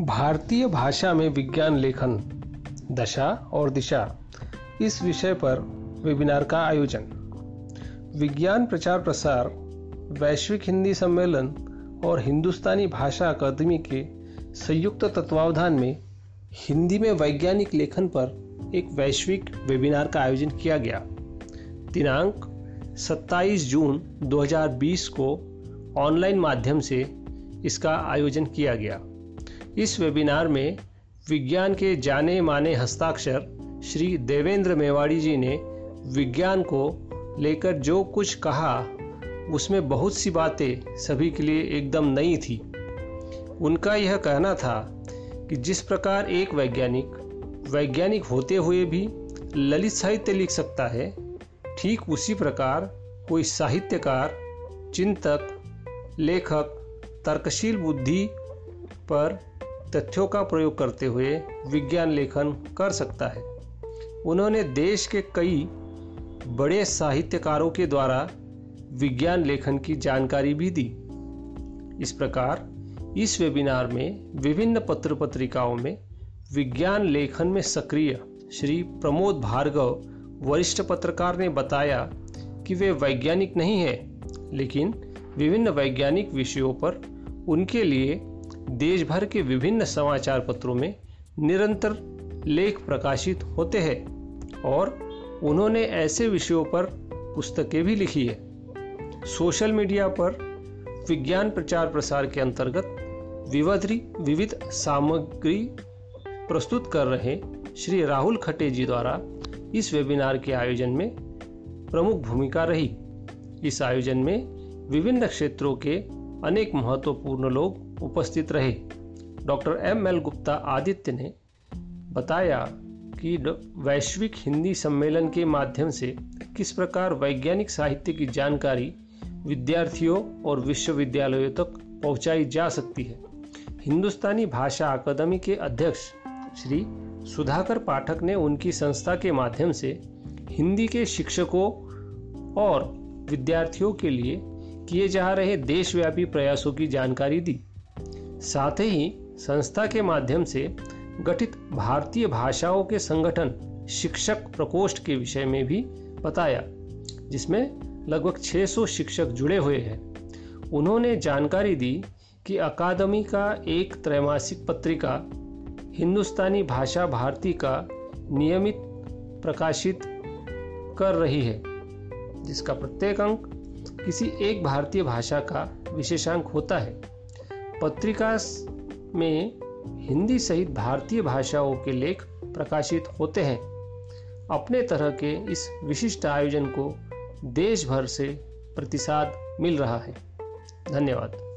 भारतीय भाषा में विज्ञान लेखन, दशा और दिशा, इस विषय पर वेबिनार का आयोजन। विज्ञान प्रचार प्रसार, वैश्विक हिंदी सम्मेलन और हिंदुस्तानी भाषा अकादमी के संयुक्त तत्वावधान में हिंदी में वैज्ञानिक लेखन पर एक वैश्विक वेबिनार का आयोजन किया गया। दिनांक 27 जून 2020 को ऑनलाइन माध्यम से इसका आयोजन किया गया। इस वेबिनार में विज्ञान के जाने माने हस्ताक्षर श्री देवेंद्र मेवाड़ी जी ने विज्ञान को लेकर जो कुछ कहा, उसमें बहुत सी बातें सभी के लिए एकदम नई थी। उनका यह कहना था कि जिस प्रकार एक वैज्ञानिक वैज्ञानिक होते हुए भी ललित साहित्य लिख सकता है, ठीक उसी प्रकार कोई साहित्यकार, चिंतक, लेखक, तर्कशील बुद्धि पर तथ्यों का प्रयोग करते हुए विज्ञान लेखन कर सकता है। उन्होंने देश के कई बड़े साहित्यकारों के द्वारा विज्ञान लेखन की जानकारी भी दी। इस प्रकार, इस वेबिनार में विभिन्न पत्र पत्रिकाओं में विज्ञान लेखन में सक्रिय श्री प्रमोद भार्गव, वरिष्ठ पत्रकार ने बताया कि वे वैज्ञानिक नहीं है, लेकिन विभिन्न वैज्ञानिक विषयों पर उनके लिए देश भर के विभिन्न समाचार पत्रों में निरंतर लेख प्रकाशित होते हैं और उन्होंने ऐसे विषयों पर पुस्तकें भी लिखी है। सोशल मीडिया पर विज्ञान प्रचार प्रसार के अंतर्गत विवधरी विविध सामग्री प्रस्तुत कर रहे श्री राहुल खटे जी द्वारा इस वेबिनार के आयोजन में प्रमुख भूमिका रही। इस आयोजन में विभिन्न क्षेत्रों के अनेक महत्वपूर्ण लोग उपस्थित रहे। Doctor M L Gupta Aditya ने बताया कि वैश्विक हिंदी सम्मेलन के माध्यम से किस प्रकार वैज्ञानिक साहित्य की जानकारी विद्यार्थियों और विश्वविद्यालयों तक पहुंचाई जा सकती है। हिंदुस्तानी भाषा अकादमी के अध्यक्ष श्री सुधाकर पाठक ने उनकी संस्था के माध्यम से हिंदी के शिक्षकों और विद्यार्थियों के लिए किए जा रहे देशव्यापी प्रयासों की जानकारी दी। साथ ही संस्था के माध्यम से गठित भारतीय भाषाओं के संगठन शिक्षक प्रकोष्ठ के विषय में भी बताया, जिसमें लगभग 600 शिक्षक जुड़े हुए हैं। उन्होंने जानकारी दी कि अकादमी का एक त्रैमासिक पत्रिका हिंदुस्तानी भाषा भारती का नियमित प्रकाशित कर रही है, जिसका प्रत्येक अंक किसी एक भारतीय भाषा का विशेषांक होता है। पत्रिका में हिंदी सहित भारतीय भाषाओं के लेख प्रकाशित होते हैं। अपने तरह के इस विशिष्ट आयोजन को देश भर से प्रतिसाद मिल रहा है। धन्यवाद।